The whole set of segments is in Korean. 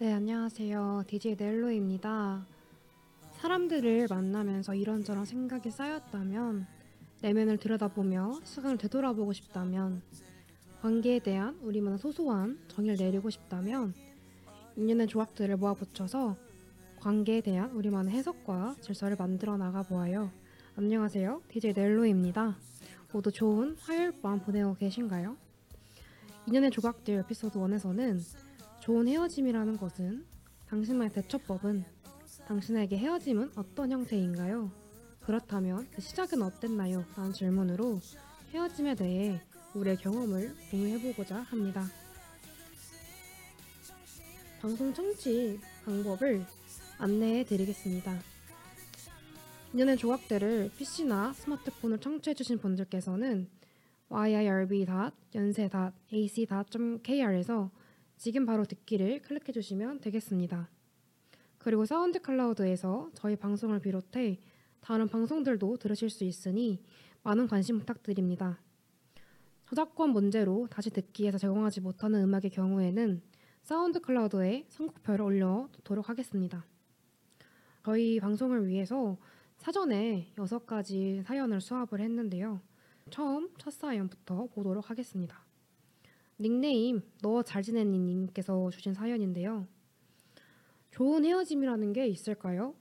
네, 안녕하세요. DJ 넬로입니다. 사람들을 만나면서 이런저런 생각이 쌓였다면, 내면을 들여다보며 시간을 되돌아보고 싶다면, 관계에 대한 우리만의 소소한 정의를 내리고 싶다면, 인연의 조각들을 모아 붙여서 관계에 대한 우리만의 해석과 질서를 만들어 나가 보아요. 안녕하세요. DJ 넬로입니다. 모두 좋은 화요일 밤 보내고 계신가요? 인연의 조각들 에피소드 1에서는 좋은 헤어짐이라는 것은 당신만의 대처법은 당신에게 헤어짐은 어떤 형태인가요? 그렇다면 그 시작은 어땠나요? 라는 질문으로 헤어짐에 대해 우리의 경험을 공유해보고자 합니다. 방송 청취 방법을 안내해 드리겠습니다. 인연의 조각들을 PC나 스마트폰으로 청취해주신 분들께서는 yirb.yonsei.ac.kr에서 지금 바로 듣기를 클릭해 주시면 되겠습니다. 그리고 SoundCloud에서 저희 방송을 비롯해 다른 방송들도 들으실 수 있으니 많은 관심 부탁드립니다. 저작권 문제로 다시 듣기에서 제공하지 못하는 음악의 경우에는 SoundCloud에 선곡표를 올려놓도록 하겠습니다. 저희 방송을 위해서 사전에 6가지 사연을 수합을 했는데요. 처음 첫 사연부터 보도록 하겠습니다. 닉네임 너 잘 지내니 님께서 주신 사연인데요. 좋은 헤어짐이라는 게 있을까요?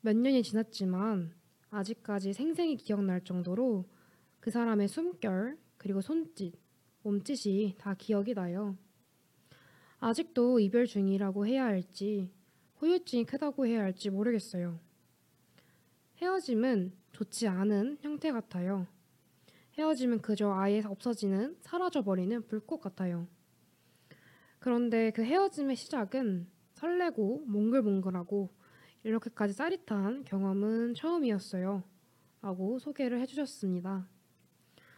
몇 년이 지났지만 아직까지 생생히 기억날 정도로 그 사람의 숨결 그리고 손짓, 몸짓이 다 기억이 나요. 아직도 이별 중이라고 해야 할지 후유증이 크다고 해야 할지 모르겠어요. 헤어짐은 좋지 않은 형태 같아요. 헤어지면 그저 아예 없어지는 사라져버리는 불꽃 같아요. 그런데 그 헤어짐의 시작은 설레고 몽글몽글하고 이렇게까지 짜릿한 경험은 처음이었어요. 라고 소개를 해주셨습니다.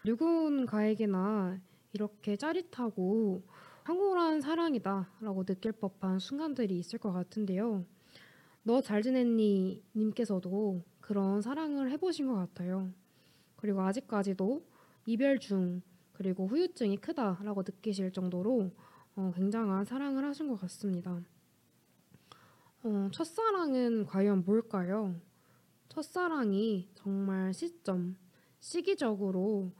누군가에게나 이렇게 짜릿하고 황홀한 사랑이다 라고 느낄 법한 순간들이 있을 것 같은데요. 너 잘 지냈니? 님께서도 그런 사랑을 해보신 것 같아요. 그리고 아직까지도 이별 중 그리고 후유증이 크다라고 느끼실 정도로 어, 굉장한 사랑을 하신 것 같습니다. 어, 첫사랑은 과연 뭘까요? 첫사랑이 정말 시점, 시기적으로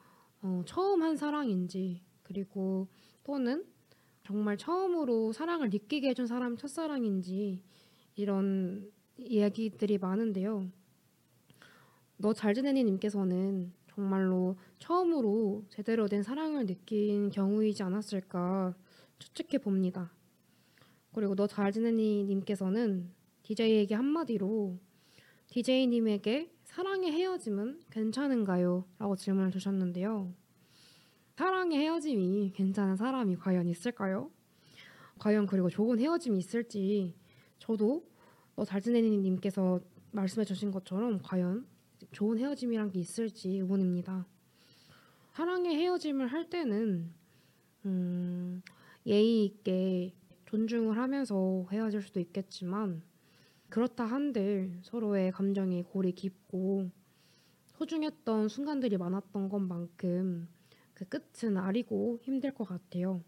어, 처음 한 사랑인지 그리고 또는 정말 처음으로 사랑을 느끼게 해준 사람 첫사랑인지 이런 이야기들이 많은데요. 너 잘 지내니 님께서는 정말로 처음으로 제대로 된 사랑을 느낀 경우이지 않았을까 추측해 봅니다. 그리고 너 잘 지내니 님께서는 DJ에게 한마디로 DJ님에게 사랑의 헤어짐은 괜찮은가요? 라고 질문을 주셨는데요. 사랑의 헤어짐이 괜찮은 사람이 과연 있을까요? 과연 그리고 좋은 헤어짐이 있을지 저도 너 잘 지내니 님께서 말씀해 주신 것처럼 과연 좋은 헤어짐이란 게 있을지 의문입니다. 사랑의 헤어짐을 할 때는 음, 예의 있게 존중을 하면서 헤어질 수도 있겠지만 그렇다 한들 서로의 감정이 골이 깊고 소중했던 순간들이 많았던 것만큼 그 끝은 아리고 힘들 것 같아요.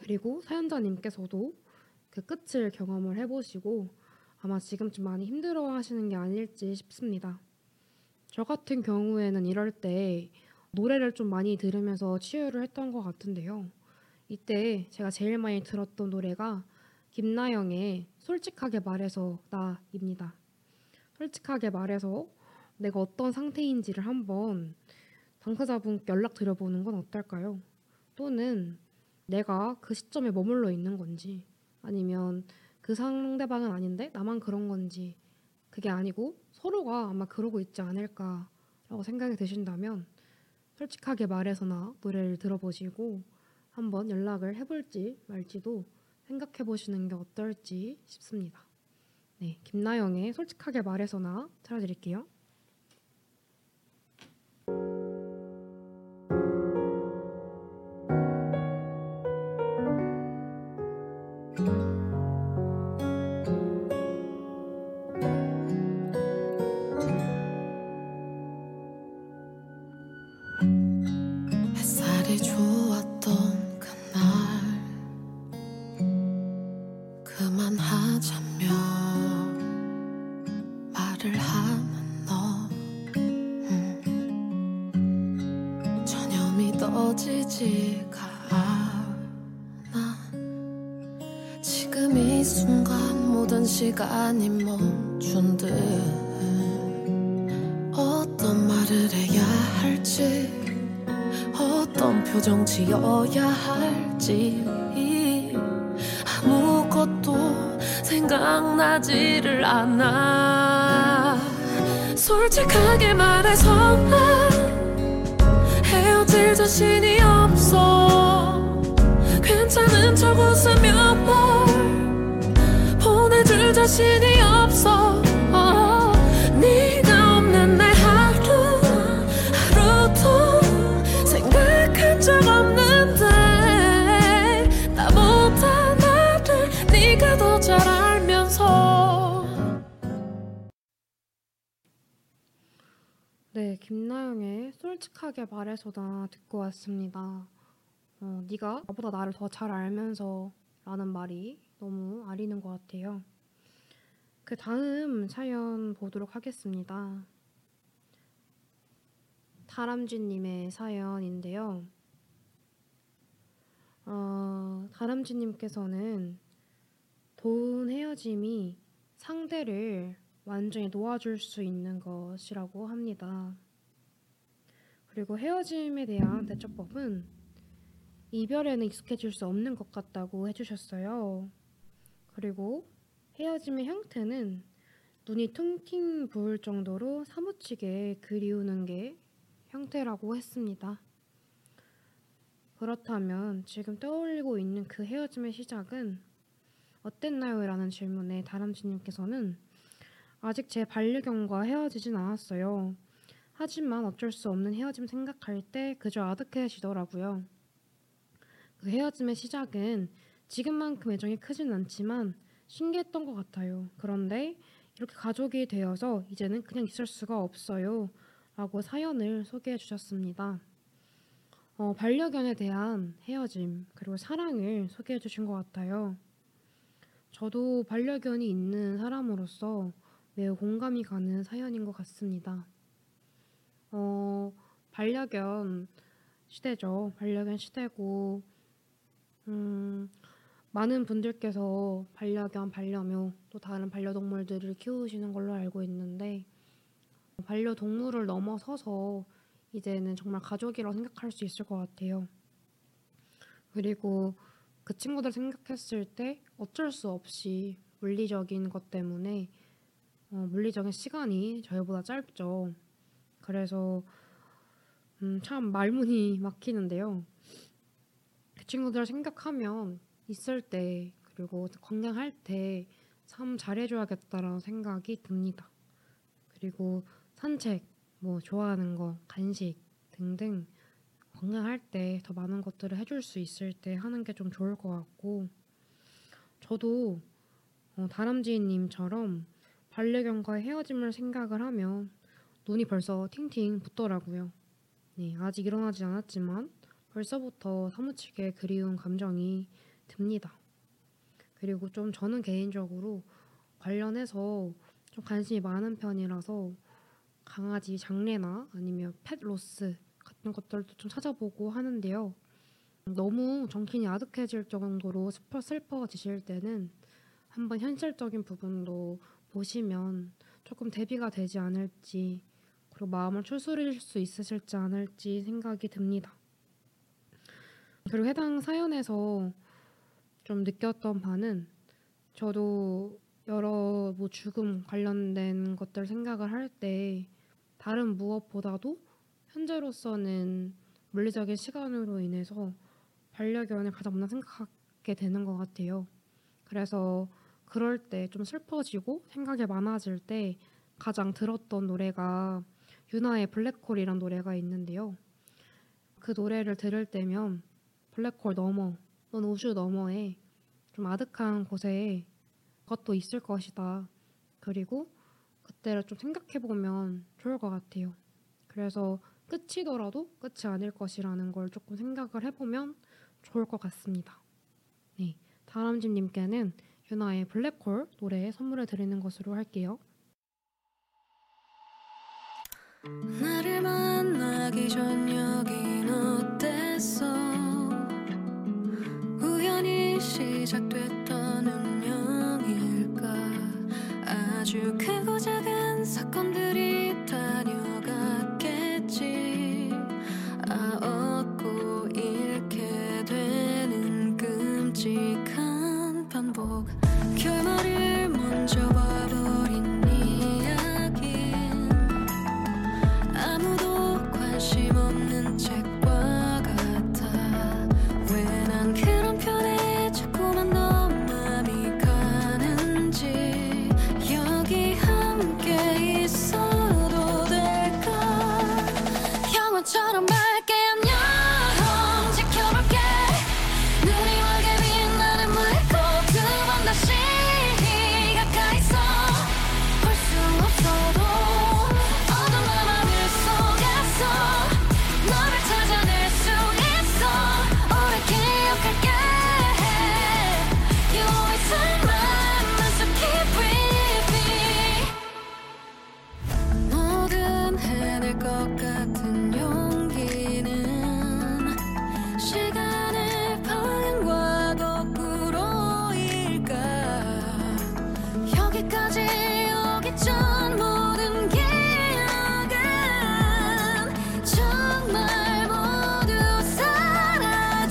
그리고 사연자님께서도 그 끝을 경험을 해보시고 아마 지금쯤 많이 힘들어 하시는 게 아닐지 싶습니다. 저 같은 경우에는 이럴 때 노래를 좀 많이 들으면서 치유를 했던 것 같은데요. 이때 제가 제일 많이 들었던 노래가 김나영의 솔직하게 말해서 나입니다. 솔직하게 말해서 내가 어떤 상태인지를 한번 당사자분께 연락 드려보는 건 어떨까요? 또는 내가 그 시점에 머물러 있는 건지 아니면 그 상대방은 아닌데 나만 그런 건지 그게 아니고 서로가 아마 그러고 있지 않을까라고 생각이 드신다면 솔직하게 말해서나 노래를 들어보시고 한번 연락을 해볼지 말지도 생각해 보시는 게 어떨지 싶습니다. 네, 김나영의 솔직하게 말해서나 틀어드릴게요. 시간이 멈춘 듯 어떤 말을 해야 할지 어떤 표정 지어야 할지 아무것도 생각나지를 않아. 솔직하게 말해서 난 헤어질 자신이 없어. 괜찮은 척 웃으며 뭘 보내줄 자신이 없어 어, 네가 없는 내 하루 하루도 생각한 적 없는데 나보다 나를 네가 더 잘 알면서 네, 김나영의 솔직하게 말해서다 듣고 왔습니다. 어, 네가 나보다 나를 더 잘 알면서 라는 말이 너무 아리는 것 같아요. 그 다음 사연 보도록 하겠습니다. 다람쥐님의 사연인데요. 어, 다람쥐님께서는 도운 헤어짐이 상대를 완전히 놓아줄 수 있는 것이라고 합니다. 그리고 헤어짐에 대한 대처법은 이별에는 익숙해질 수 없는 것 같다고 해주셨어요. 그리고 헤어짐의 형태는 눈이 퉁팅 부을 정도로 사무치게 그리우는 게 형태라고 했습니다. 그렇다면 지금 떠올리고 있는 그 헤어짐의 시작은 어땠나요? 라는 질문에 다람쥐님께서는 아직 제 반려견과 헤어지진 않았어요. 하지만 어쩔 수 없는 헤어짐 생각할 때 그저 아득해지더라고요. 그 헤어짐의 시작은 지금만큼 애정이 크진 않지만 신기했던 것 같아요. 그런데 이렇게 가족이 되어서 이제는 그냥 있을 수가 없어요. 라고 사연을 소개해 주셨습니다. 어, 반려견에 대한 헤어짐 그리고 사랑을 소개해 주신 것 같아요. 저도 반려견이 있는 사람으로서 매우 공감이 가는 사연인 것 같습니다. 어, 반려견 시대죠. 반려견 시대고, 음, 많은 분들께서 반려견, 반려묘, 또 다른 반려동물들을 키우시는 걸로 알고 있는데, 반려동물을 넘어서서 이제는 정말 가족이라고 생각할 수 있을 것 같아요. 그리고 그 친구들 생각했을 때 어쩔 수 없이 물리적인 것 때문에 어, 물리적인 시간이 저희보다 짧죠. 그래서 음, 참 말문이 막히는데요. 그 친구들 생각하면 있을 때 그리고 건강할 때 참 잘해줘야겠다라는 생각이 듭니다. 그리고 산책, 뭐 좋아하는 거, 간식 등등 건강할 때 더 많은 것들을 해줄 수 있을 때 하는 게 좀 좋을 것 같고 저도 어, 다람쥐님처럼 반려견과의 헤어짐을 생각을 하면 눈이 벌써 팅팅 붓더라고요. 네, 아직 일어나지 않았지만 벌써부터 사무치게 그리운 감정이 듭니다. 그리고 좀 저는 개인적으로 관련해서 좀 관심이 많은 편이라서 강아지 장례나 아니면 펫 로스 같은 것들도 좀 찾아보고 하는데요. 너무 정신이 아득해질 정도로 슬퍼, 슬퍼지실 때는 한번 현실적인 부분도 보시면 조금 대비가 되지 않을지 그리고 마음을 추스릴 수 있으실지 않을지 생각이 듭니다. 그리고 해당 사연에서 좀 느꼈던 바는 저도 여러 뭐 죽음 관련된 것들 생각을 할 때 다른 무엇보다도 현재로서는 물리적인 시간으로 인해서 반려견을 가장 먼저 생각하게 되는 것 같아요. 그래서 그럴 때 좀 슬퍼지고 생각이 많아질 때 가장 들었던 노래가 유나의 블랙홀이란 노래가 있는데요. 그 노래를 들을 때면 블랙홀 너머, 넌 우주 너머에 좀 아득한 곳에 것도 있을 것이다. 그리고 그때를 좀 생각해 보면 좋을 것 같아요. 그래서 끝이더라도 끝이 아닐 것이라는 걸 조금 생각을 해보면 좋을 것 같습니다. 네, 다람쥐님께는 유나의 블랙홀 노래 선물해 드리는 것으로 할게요. 나를 만나기 전 시작됐던 운명일까? 아주 크고 작은 사건들이 다녀갔겠지. 아 얻고 잃게 되는 끔찍한 반복. 결말을 먼저 봐.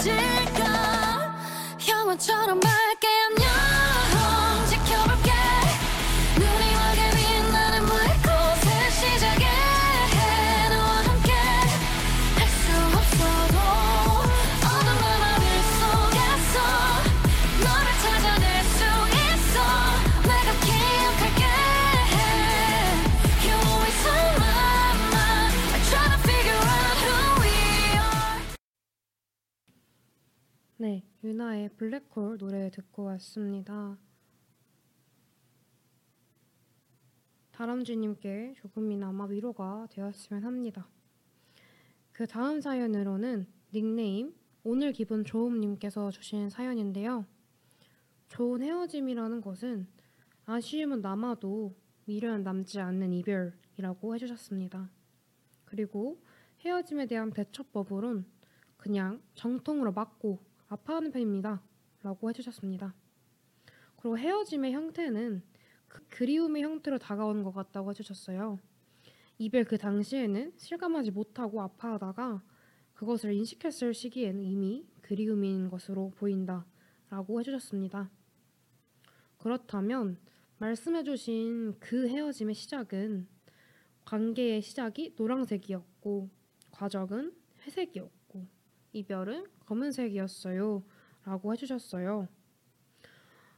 사라질까 영화처럼 밝게 유나의 블랙홀 노래 듣고 왔습니다. 다람쥐님께 조금이나마 위로가 되었으면 합니다. 그 다음 사연으로는 닉네임 오늘 기분 좋음님께서 주신 사연인데요. 좋은 헤어짐이라는 것은 아쉬움은 남아도 미련은 남지 않는 이별이라고 해주셨습니다. 그리고 헤어짐에 대한 대처법으론 그냥 정통으로 맞고 아파하는 편입니다. 라고 해주셨습니다. 그리고 헤어짐의 형태는 그 그리움의 형태로 다가오는 것 같다고 해주셨어요. 이별 그 당시에는 실감하지 못하고 아파하다가 그것을 인식했을 시기에는 이미 그리움인 것으로 보인다. 라고 해주셨습니다. 그렇다면 말씀해주신 그 헤어짐의 시작은 관계의 시작이 노란색이었고 과정은 회색이었고 이별은 검은색이었어요. 라고 해주셨어요.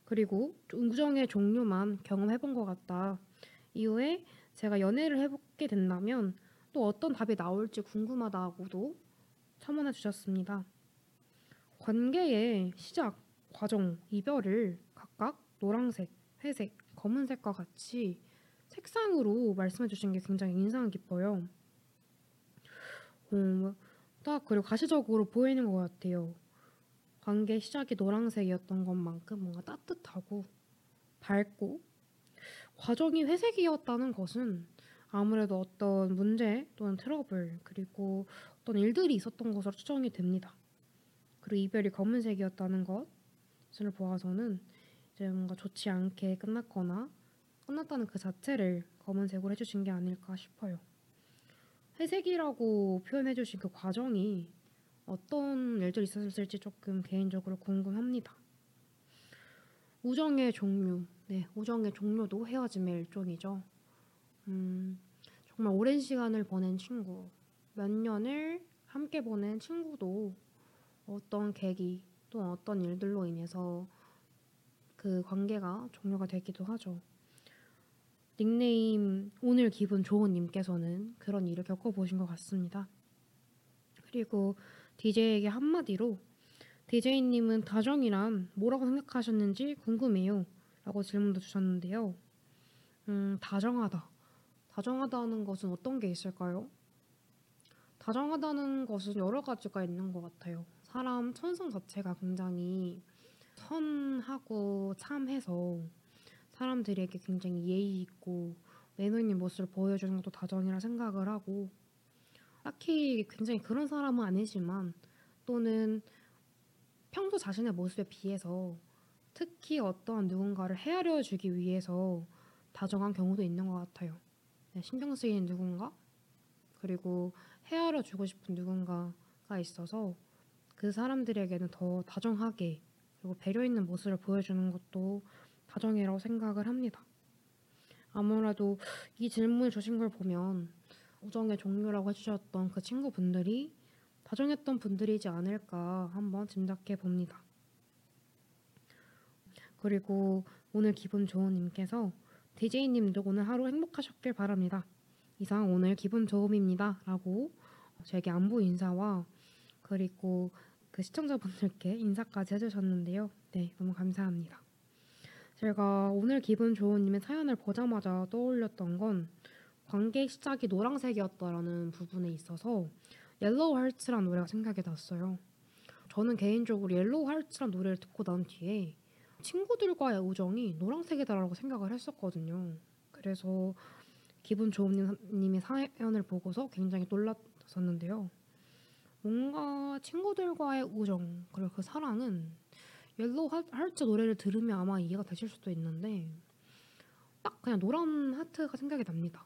그리고 우정의 종류만 경험해본 것 같다. 이후에 제가 연애를 해보게 된다면 또 어떤 답이 나올지 궁금하다고도 첨언해 주셨습니다. 관계의 시작, 과정, 이별을 각각 노란색, 회색, 검은색과 같이 색상으로 말씀해 주신 게 굉장히 인상 깊어요. 어, 딱 그리고 가시적으로 보이는 것 같아요. 관계 시작이 노란색이었던 것만큼 뭔가 따뜻하고 밝고 과정이 회색이었다는 것은 아무래도 어떤 문제 또는 트러블 그리고 어떤 일들이 있었던 것으로 추정이 됩니다. 그리고 이별이 검은색이었다는 것을 보아서는 이제 뭔가 좋지 않게 끝났거나 끝났다는 그 자체를 검은색으로 해주신 게 아닐까 싶어요. 회색이라고 표현해 주신 그 과정이 어떤 일들이 있었을지 조금 개인적으로 궁금합니다. 우정의 종류, 네, 우정의 종류도 헤어짐의 일종이죠. 음, 정말 오랜 시간을 보낸 친구, 몇 년을 함께 보낸 친구도 어떤 계기 또 어떤 일들로 인해서 그 관계가 종료가 되기도 하죠. 닉네임 오늘 기분 좋은 님께서는 그런 일을 겪어보신 것 같습니다. 그리고 DJ에게 한마디로 DJ님은 다정이란 뭐라고 생각하셨는지 궁금해요. 라고 질문도 주셨는데요. 음, 다정하다. 다정하다는 것은 어떤 게 있을까요? 다정하다는 것은 여러 가지가 있는 것 같아요. 사람 천성 자체가 굉장히 선하고 참해서 사람들에게 굉장히 예의 있고 매너 있는 모습을 보여주는 것도 다정이라 생각을 하고 딱히 굉장히 그런 사람은 아니지만 또는 평소 자신의 모습에 비해서 특히 어떤 누군가를 헤아려 주기 위해서 다정한 경우도 있는 것 같아요. 네, 신경 쓰이는 누군가 그리고 헤아려 주고 싶은 누군가가 있어서 그 사람들에게는 더 다정하게 그리고 배려 있는 모습을 보여주는 것도 다정이라고 생각을 합니다. 아무래도 이 질문을 주신 걸 보면 우정의 종류라고 해주셨던 그 친구분들이 다정했던 분들이지 않을까 한번 짐작해 봅니다. 그리고 오늘 기분 좋은 님께서 DJ님도 오늘 하루 행복하셨길 바랍니다. 이상 오늘 기분 좋음입니다. 라고 저에게 안부 인사와 그리고 그 시청자분들께 인사까지 해주셨는데요. 네, 너무 감사합니다. 제가 오늘 기분 좋은 님의 사연을 보자마자 떠올렸던 건 관계 시작이 노란색이었다라는 부분에 있어서 Yellow Hearts란 노래가 생각이 났어요. 저는 개인적으로 Yellow Hearts란 노래를 듣고 난 뒤에 친구들과의 우정이 노란색이다라고 생각을 했었거든요. 그래서 기분 좋은 님의 사연을 보고서 굉장히 놀랐었는데요. 뭔가 친구들과의 우정 그리고 그 사랑은 Yellow Heart 노래를 들으면 아마 이해가 되실 수도 있는데 딱 그냥 노란 하트가 생각이 납니다.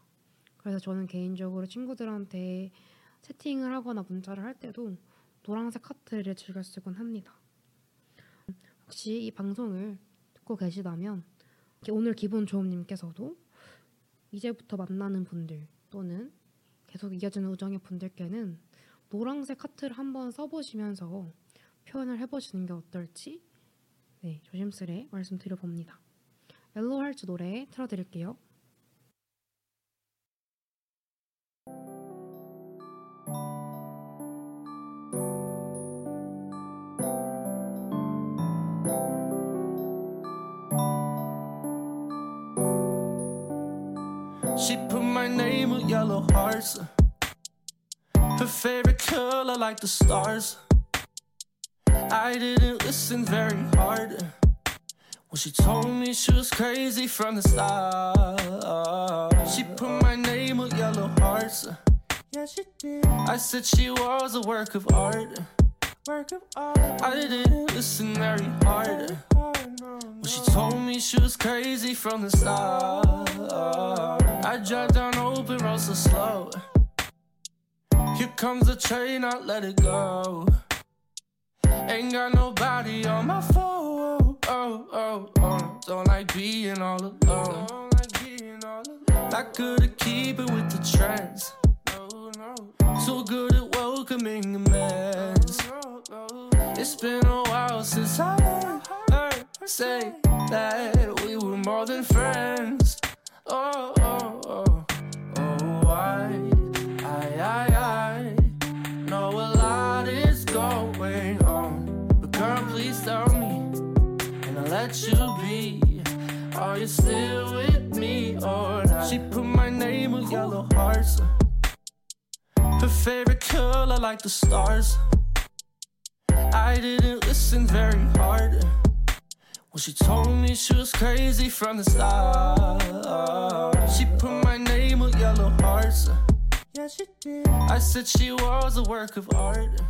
그래서 저는 개인적으로 친구들한테 채팅을 하거나 문자를 할 때도 노란색 하트를 즐겨 쓰곤 합니다. 혹시 이 방송을 듣고 계시다면 오늘 기분 좋음님께서도 이제부터 만나는 분들 또는 계속 이어지는 우정의 분들께는 노란색 하트를 한번 써보시면서 표현을 해보시는 게 어떨지 네, 조심스레 말씀드려 봅니다. 엘로 할츠 노래 틀어드릴게요. She put my name with yellow hearts. Her favorite color, like the stars. I didn't listen very hard. When she told me she was crazy from the start. She put my name with yellow hearts. Yeah, she did. I said she was a work of art. Work of art. I didn't listen very hard. When she told me she was crazy from the start. I drive down open road so slow. Here comes the train, I let it go. Ain't got nobody on my phone. Oh, oh, oh. Don't like being all alone. Not good at keeping with the trends. So good at welcoming a mess. It's been a while since I heard her say that we were more than friends. Oh, oh, oh. Oh, I, and let you be. Are you still with me or not? She put my name with yellow hearts. Her favorite color like the stars. I didn't listen very hard. When she told me she was crazy from the start. She put my name with yellow hearts. Yeah, she did. I said she was a work of art.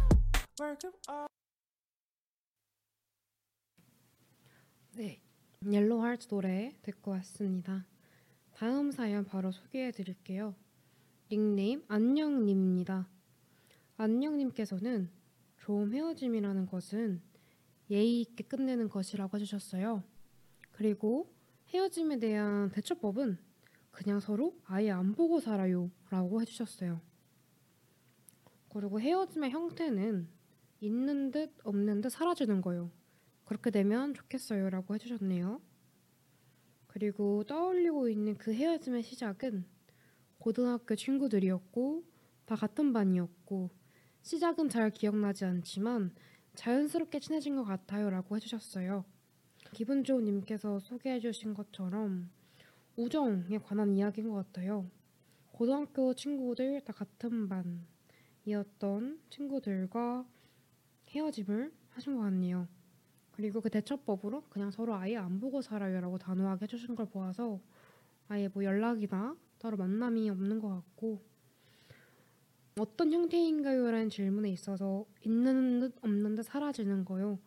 Work of art. 네, 옐로우 하트 노래 듣고 왔습니다. 다음 사연 바로 소개해 드릴게요. 닉네임 안녕님입니다. 안녕님께서는 좋은 헤어짐이라는 것은 예의 있게 끝내는 것이라고 해주셨어요. 그리고 헤어짐에 대한 대처법은 그냥 서로 아예 안 보고 살아요 라고 해주셨어요. 그리고 헤어짐의 형태는 있는 듯 없는 듯 사라지는 거요. 그렇게 되면 좋겠어요 라고 해주셨네요. 그리고 떠올리고 있는 그 헤어짐의 시작은 고등학교 친구들이었고 다 같은 반이었고 시작은 잘 기억나지 않지만 자연스럽게 친해진 것 같아요 라고 해주셨어요. 기분 좋은 님께서 소개해 주신 것처럼 우정에 관한 이야기인 것 같아요. 고등학교 친구들 다 같은 반이었던 친구들과 헤어짐을 하신 것 같네요. 그리고 그 대처법으로 그냥 서로 아예 안 보고 살아요라고 단호하게 해주신 걸 보아서 아예 뭐 연락이나 따로 만남이 없는 것 같고 어떤 형태인가요라는 질문에 있어서 있는 듯 없는 듯 사라지는 거요.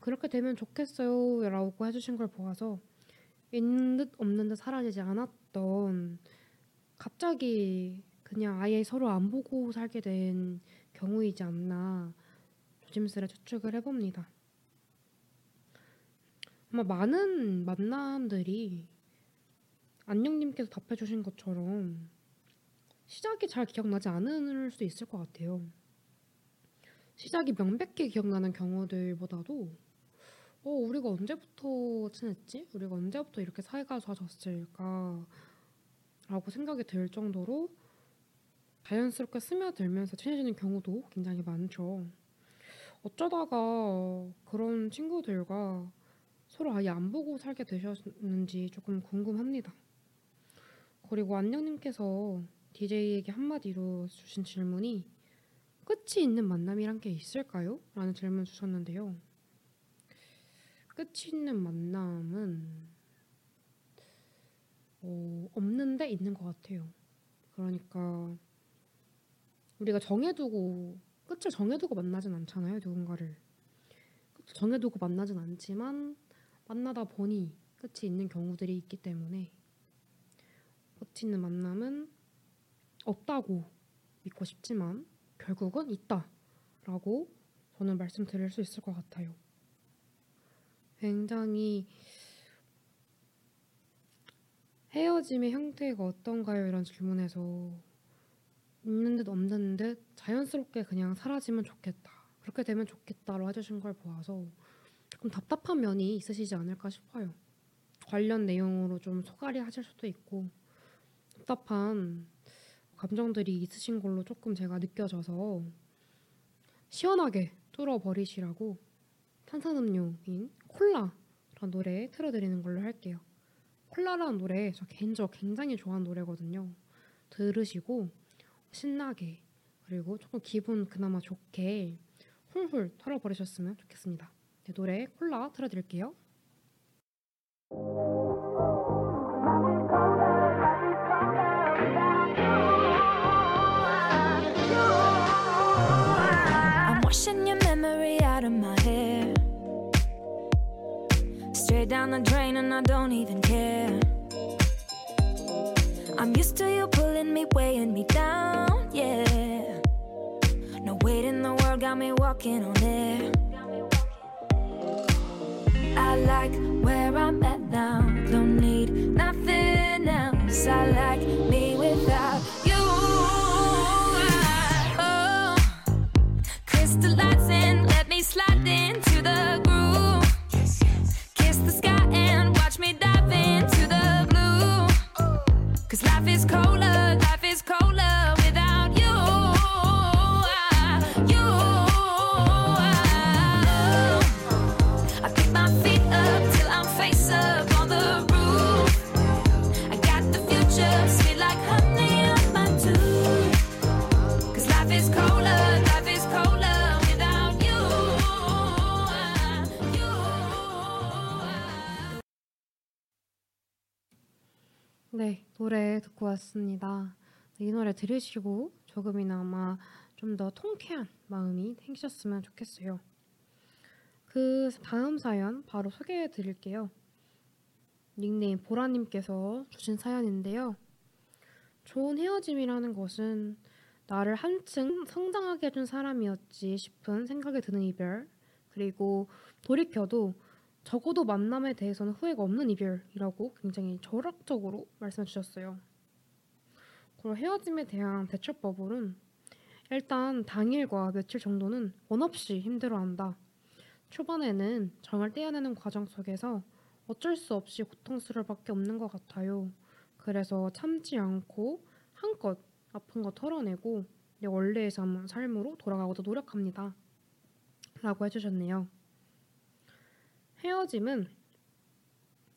그렇게 되면 좋겠어요라고 해주신 걸 보아서 있는 듯 없는 듯 사라지지 않았던 갑자기 그냥 아예 서로 안 보고 살게 된 경우이지 않나 조심스레 추측을 해봅니다. 아마 많은 만남들이 안녕님께서 답해주신 것처럼 시작이 잘 기억나지 않을 수 있을 것 같아요. 시작이 명백히 기억나는 경우들보다도 어, 우리가 언제부터 친했지? 우리가 언제부터 이렇게 사이가 좋아졌을까? 라고 생각이 들 정도로 자연스럽게 스며들면서 친해지는 경우도 굉장히 많죠. 어쩌다가 그런 친구들과 서로 아예 안 보고 살게 되셨는지 조금 궁금합니다. 그리고 안녕님께서 DJ에게 한마디로 주신 질문이 끝이 있는 만남이란 게 있을까요? 라는 질문 주셨는데요. 끝이 있는 만남은 어, 없는데 있는 것 같아요. 그러니까 우리가 정해두고 끝을 정해두고 만나진 않잖아요, 누군가를. 정해두고 만나진 않지만 만나다 보니 끝이 있는 경우들이 있기 때문에 있는 만남은 없다고 믿고 싶지만 결국은 있다라고 저는 말씀드릴 수 있을 것 같아요. 굉장히 헤어짐의 형태가 어떤가요? 이런 질문에서 있는 듯 없는 듯 자연스럽게 그냥 사라지면 좋겠다. 그렇게 되면 좋겠다로 해주신 걸 보아서 조금 답답한 면이 있으시지 않을까 싶어요. 관련 내용으로 좀 소갈이 하실 수도 있고 답답한 감정들이 있으신 걸로 조금 제가 느껴져서 시원하게 뚫어버리시라고 탄산음료인 콜라란 노래 틀어드리는 걸로 할게요. 콜라라는 노래 저 개인적으로 굉장히 좋아하는 노래거든요. 들으시고 신나게 그리고 조금 기분 그나마 좋게 훌훌 털어버리셨으면 좋겠습니다. 네, 노래 콜라 틀어드릴게요. I'm washing your memory out of my hair. Straight down the drain, and I don't even I like 노래 듣고 왔습니다. 이 노래 들으시고 조금이나마 좀 더 통쾌한 마음이 생기셨으면 좋겠어요. 그 다음 사연 바로 소개해 드릴게요. 닉네임 보라님께서 주신 사연인데요. 좋은 헤어짐이라는 것은 나를 한층 성장하게 해준 사람이었지 싶은 생각이 드는 이별, 그리고 돌이켜도 적어도 만남에 대해서는 후회가 없는 이별이라고 굉장히 절학적으로 말씀해 주셨어요. 그리고 헤어짐에 대한 대처법은 일단 당일과 며칠 정도는 원 없이 힘들어한다. 초반에는 정을 떼어내는 과정 속에서 어쩔 수 없이 고통스러울 밖에 없는 것 같아요. 그래서 참지 않고 한껏 아픈 거 털어내고 내 원래의 삶- 삶으로 돌아가고도 노력합니다. 라고 해주셨네요. 헤어짐은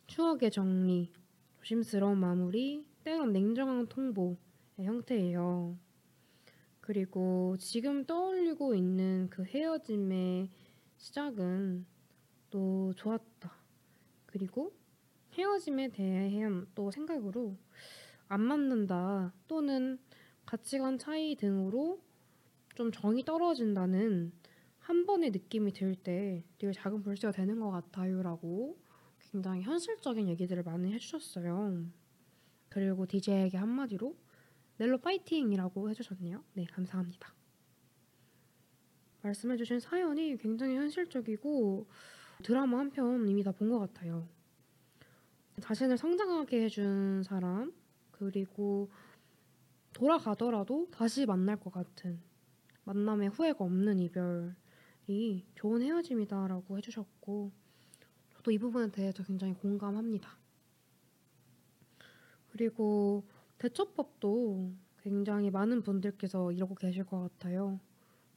추억의 정리, 조심스러운 마무리, 때론 냉정한 통보의 형태예요. 그리고 지금 떠올리고 있는 그 헤어짐의 시작은 또 좋았다. 그리고 헤어짐에 대한 또 생각으로 안 맞는다 또는 가치관 차이 등으로 좀 정이 떨어진다는 한 번의 느낌이 들 때 되게 작은 불씨가 되는 것 같아요라고 굉장히 현실적인 얘기들을 많이 해주셨어요. 그리고 DJ에게 한마디로 넬로 파이팅이라고 해주셨네요. 네, 감사합니다. 말씀해주신 사연이 굉장히 현실적이고 드라마 한 편 이미 다 본 것 같아요. 자신을 성장하게 해준 사람 그리고 돌아가더라도 다시 만날 것 같은 만남에 후회가 없는 이별 이 좋은 헤어짐이다라고 해주셨고 저도 이 부분에 대해서 굉장히 공감합니다. 그리고 대처법도 굉장히 많은 분들께서 이러고 계실 것 같아요.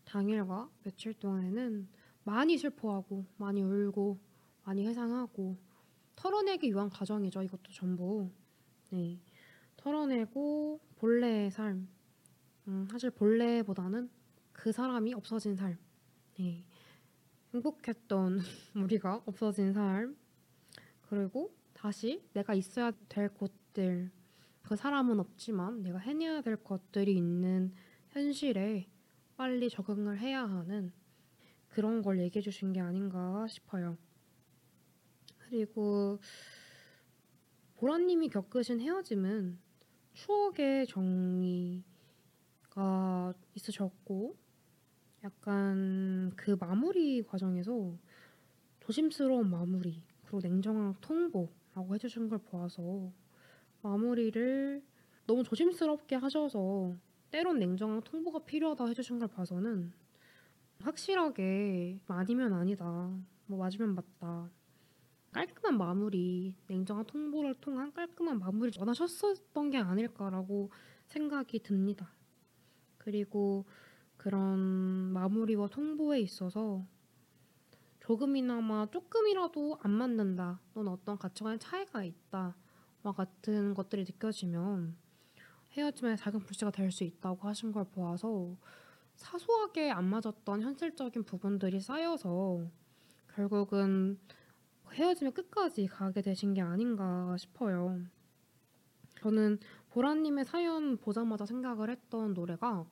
당일과 며칠 동안에는 많이 슬퍼하고 많이 울고 많이 회상하고 털어내기 위한 과정이죠. 이것도 전부 네 털어내고 본래의 삶 음, 사실 본래보다는 그 사람이 없어진 삶 네. 행복했던 우리가 없어진 삶 그리고 다시 내가 있어야 될 곳들 그 사람은 없지만 내가 해내야 될 것들이 있는 현실에 빨리 적응을 해야 하는 그런 걸 얘기해 주신 게 아닌가 싶어요. 그리고 보라님이 겪으신 헤어짐은 추억의 정리가 있으셨고 약간 그 마무리 과정에서 조심스러운 마무리 그리고 냉정한 통보라고 해주신 걸 보아서 마무리를 너무 조심스럽게 하셔서 때론 냉정한 통보가 필요하다 해주신 걸 봐서는 확실하게 아니면 아니다 뭐 맞으면 맞다 깔끔한 마무리 냉정한 통보를 통한 깔끔한 마무리를 원하셨었던 게 아닐까라고 생각이 듭니다. 그리고 그런 마무리와 통보에 있어서 조금이나마 조금이라도 안 맞는다 또는 어떤 가치관의 차이가 있다 같은 것들이 느껴지면 헤어짐의 작은 불씨가 될 수 있다고 하신 걸 보아서 사소하게 안 맞았던 현실적인 부분들이 쌓여서 결국은 헤어짐의 끝까지 가게 되신 게 아닌가 싶어요. 저는 보라님의 사연 보자마자 생각을 했던 노래가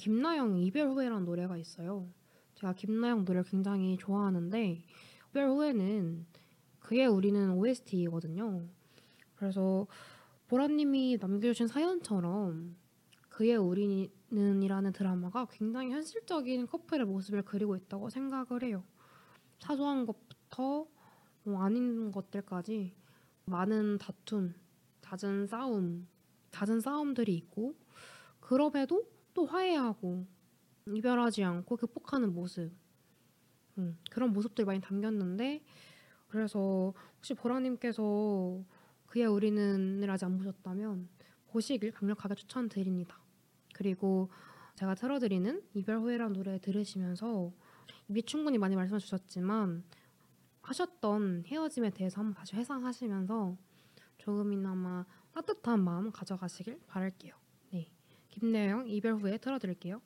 김나영 이별 후회라는 노래가 있어요. 제가 김나영 노래를 굉장히 좋아하는데 이별 후회는 그의 우리는 OST이거든요. 그래서 보라님이 남겨주신 사연처럼 그의 우리는이라는 드라마가 굉장히 현실적인 커플의 모습을 그리고 있다고 생각을 해요. 사소한 것부터 뭐 아닌 것들까지 많은 다툼, 잦은 싸움, 잦은 싸움들이 있고 그럼에도 또 화해하고 이별하지 않고 극복하는 모습 음, 그런 모습들이 많이 담겼는데 그래서 혹시 보라님께서 그의 우리는을 아직 안 보셨다면 보시길 강력하게 추천드립니다. 그리고 제가 틀어드리는 이별 후회란 노래 들으시면서 이미 충분히 많이 말씀해 주셨지만 하셨던 헤어짐에 대해서 한번 다시 회상하시면서 조금이나마 따뜻한 마음 가져가시길 바랄게요. 네, 김내영 이별 후에 틀어드릴게요.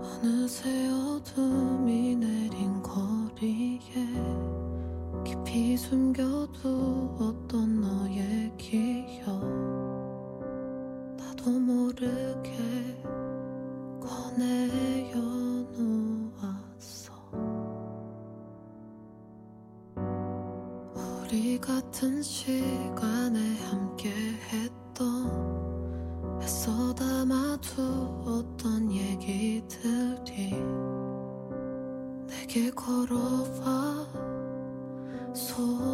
어느새 어둠이 내린 거리에 깊이 숨겨두었던 너의 기억 나도 모르게 꺼내어 같은 시간에 함께 했던 애써 담아두었던 얘기들이 내게 걸어와 손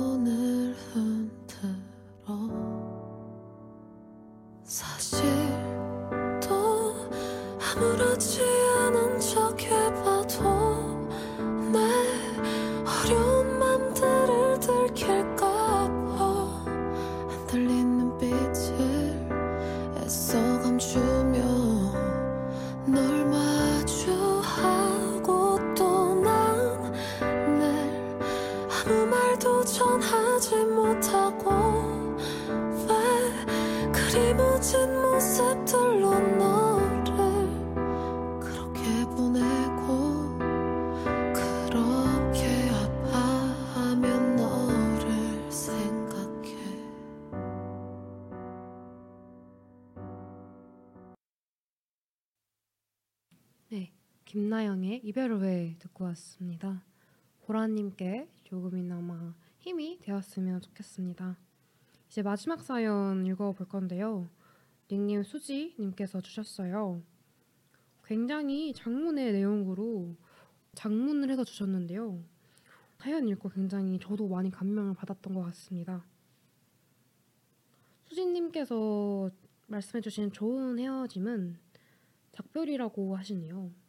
이별 후에 듣고 왔습니다. 보라님께 조금이나마 힘이 되었으면 좋겠습니다. 이제 마지막 사연 읽어볼 건데요. 닉님 수지님께서 주셨어요. 굉장히 장문의 내용으로 장문을 해서 주셨는데요. 사연 읽고 굉장히 저도 많이 감명을 받았던 것 같습니다. 수지님께서 말씀해주신 좋은 헤어짐은 작별이라고 하시네요.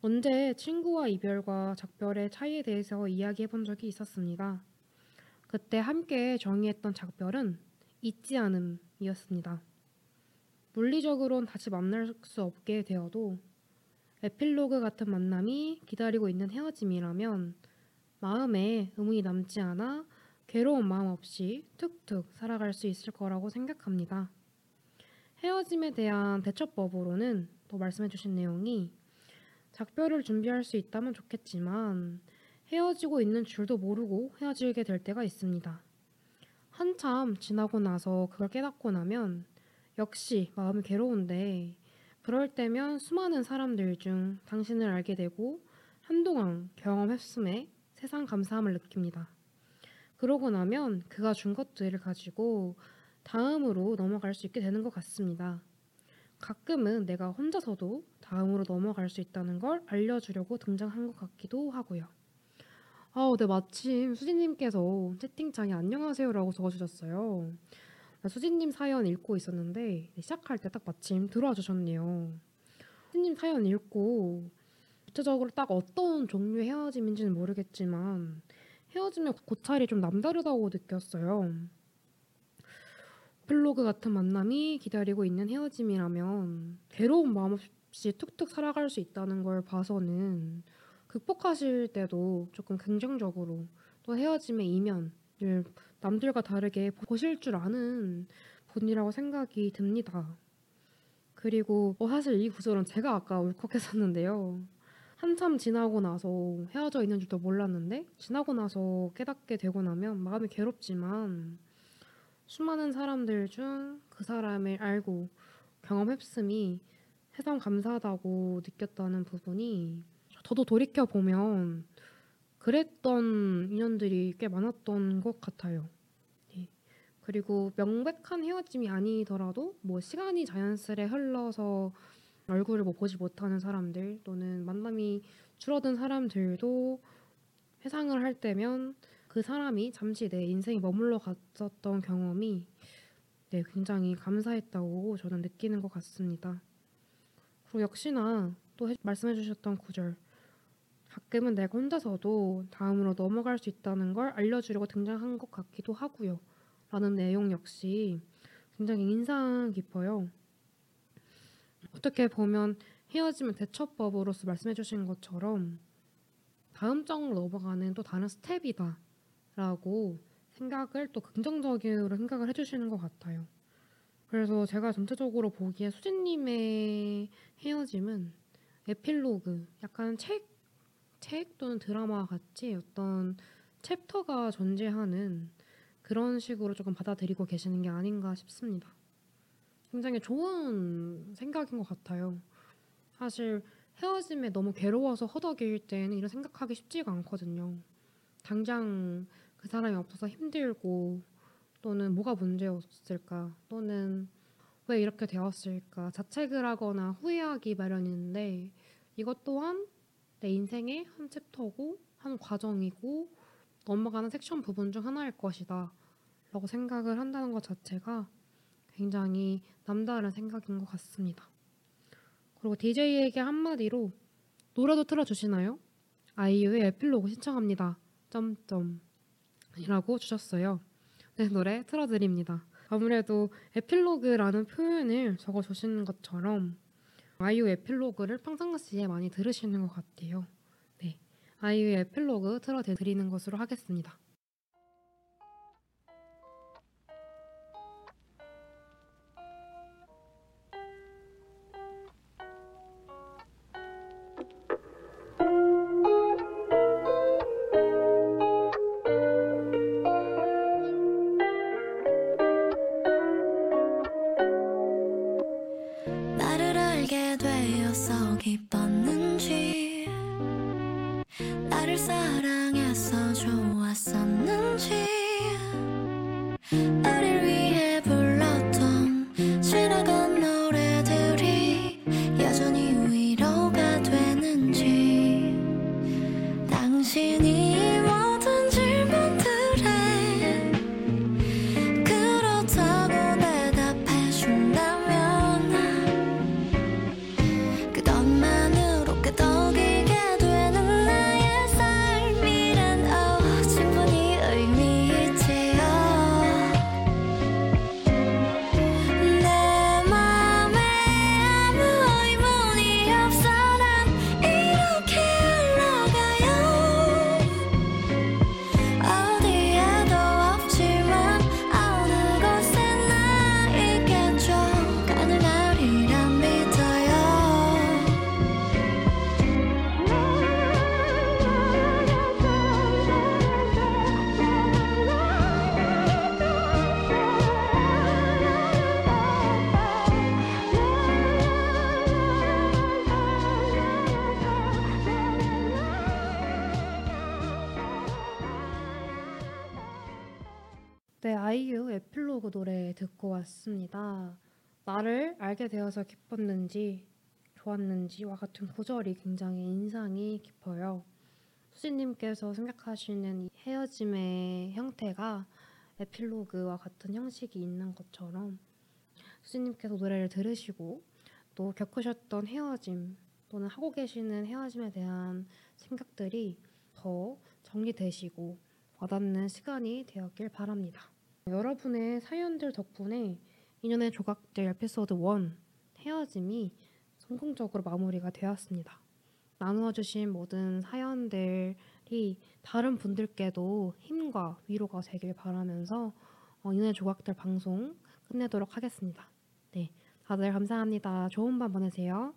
언제 친구와 이별과 작별의 차이에 대해서 이야기해 본 적이 있었습니다. 그때 함께 정의했던 작별은 잊지 않음이었습니다. 물리적으론 다시 만날 수 없게 되어도 에필로그 같은 만남이 기다리고 있는 헤어짐이라면 마음에 의문이 남지 않아 괴로운 마음 없이 툭툭 살아갈 수 있을 거라고 생각합니다. 헤어짐에 대한 대처법으로는 또 말씀해 주신 내용이 작별을 준비할 수 있다면 좋겠지만 헤어지고 있는 줄도 모르고 헤어지게 될 때가 있습니다. 한참 지나고 나서 그걸 깨닫고 나면 역시 마음이 괴로운데 그럴 때면 수많은 사람들 중 당신을 알게 되고 한동안 경험했음에 세상 감사함을 느낍니다. 그러고 나면 그가 준 것들을 가지고 다음으로 넘어갈 수 있게 되는 것 같습니다. 가끔은 내가 혼자서도 다음으로 넘어갈 수 있다는 걸 알려주려고 등장한 것 같기도 하고요. 아, 네, 마침 수진님께서 채팅창에 안녕하세요라고 적어주셨어요. 나 수진님 사연 읽고 있었는데 시작할 때 딱 마침 들어와 주셨네요. 수진님 사연 읽고 구체적으로 딱 어떤 종류의 헤어짐인지는 모르겠지만 헤어짐의 고찰이 좀 남다르다고 느꼈어요. 플로그 같은 만남이 기다리고 있는 헤어짐이라면 괴로운 마음 없이 툭툭 살아갈 수 있다는 걸 봐서는 극복하실 때도 조금 긍정적으로 또 헤어짐의 이면을 남들과 다르게 보실 줄 아는 분이라고 생각이 듭니다. 그리고 뭐 사실 이 구절은 제가 아까 울컥했었는데요. 한참 지나고 나서 헤어져 있는 줄도 몰랐는데 지나고 나서 깨닫게 되고 나면 마음이 괴롭지만 수많은 사람들 중 그 사람을 알고 경험했음이 세상 감사하다고 느꼈다는 부분이 저도 돌이켜 보면 그랬던 인연들이 꽤 많았던 것 같아요. 네. 그리고 명백한 헤어짐이 아니더라도 뭐 시간이 자연스레 흘러서 얼굴을 뭐 보지 못하는 사람들 또는 만남이 줄어든 사람들도 회상을 할 때면 그 사람이 잠시 내 인생에 머물러 갔었던 경험이 네, 굉장히 감사했다고 저는 느끼는 것 같습니다. 그리고 역시나 또 해- 말씀해 주셨던 구절 가끔은 내가 혼자서도 다음으로 넘어갈 수 있다는 걸 알려주려고 등장한 것 같기도 하고요. 라는 내용 역시 굉장히 인상 깊어요. 어떻게 보면 헤어짐의 대처법으로서 말씀해 주신 것처럼 다음 장으로 넘어가는 또 다른 스텝이다 라고 생각을 또 긍정적으로 생각을 해주시는 것 같아요. 그래서 제가 전체적으로 보기에 수진님의 헤어짐은 에필로그, 약간 책, 책 또는 드라마 같이 어떤 챕터가 존재하는 그런 식으로 조금 받아들이고 계시는 게 아닌가 싶습니다. 굉장히 좋은 생각인 것 같아요. 사실 헤어짐에 너무 괴로워서 허덕일 때는 이런 생각하기 쉽지가 않거든요. 당장 그 사람이 없어서 힘들고 또는 뭐가 문제였을까 또는 왜 이렇게 되었을까 자책을 하거나 후회하기 마련인데 이것 또한 내 인생의 한 챕터고 한 과정이고 넘어가는 섹션 부분 중 하나일 것이다 라고 생각을 한다는 것 자체가 굉장히 남다른 생각인 것 같습니다. 그리고 DJ에게 한마디로 노래도 틀어주시나요? 아이유의 에필로그 신청합니다. 점점 이라고 주셨어요. 네, 노래 틀어드립니다. 아무래도 에필로그라는 표현을 적어 주시는 것처럼 아이유 에필로그를 평상시에 많이 들으시는 것 같아요. 네, 아이유의 에필로그 틀어드리는 것으로 하겠습니다. 알게 되어서 기뻤는지 그 노래 듣고 왔습니다. 나를 알게 되어서 기뻤는지 좋았는지와 같은 구절이 굉장히 인상이 깊어요. 수진님께서 생각하시는 이 헤어짐의 형태가 에필로그와 같은 형식이 있는 것처럼 수진님께서 노래를 들으시고 또 겪으셨던 헤어짐 또는 하고 계시는 헤어짐에 대한 생각들이 더 정리되시고 와닿는 시간이 되었길 바랍니다. 여러분의 사연들 덕분에 인연의 조각들 에피소드 1 헤어짐이 성공적으로 마무리가 되었습니다. 나누어주신 모든 사연들이 다른 분들께도 힘과 위로가 되길 바라면서 어, 인의 조각들 방송 끝내도록 하겠습니다. 네, 다들 감사합니다. 좋은 밤 보내세요.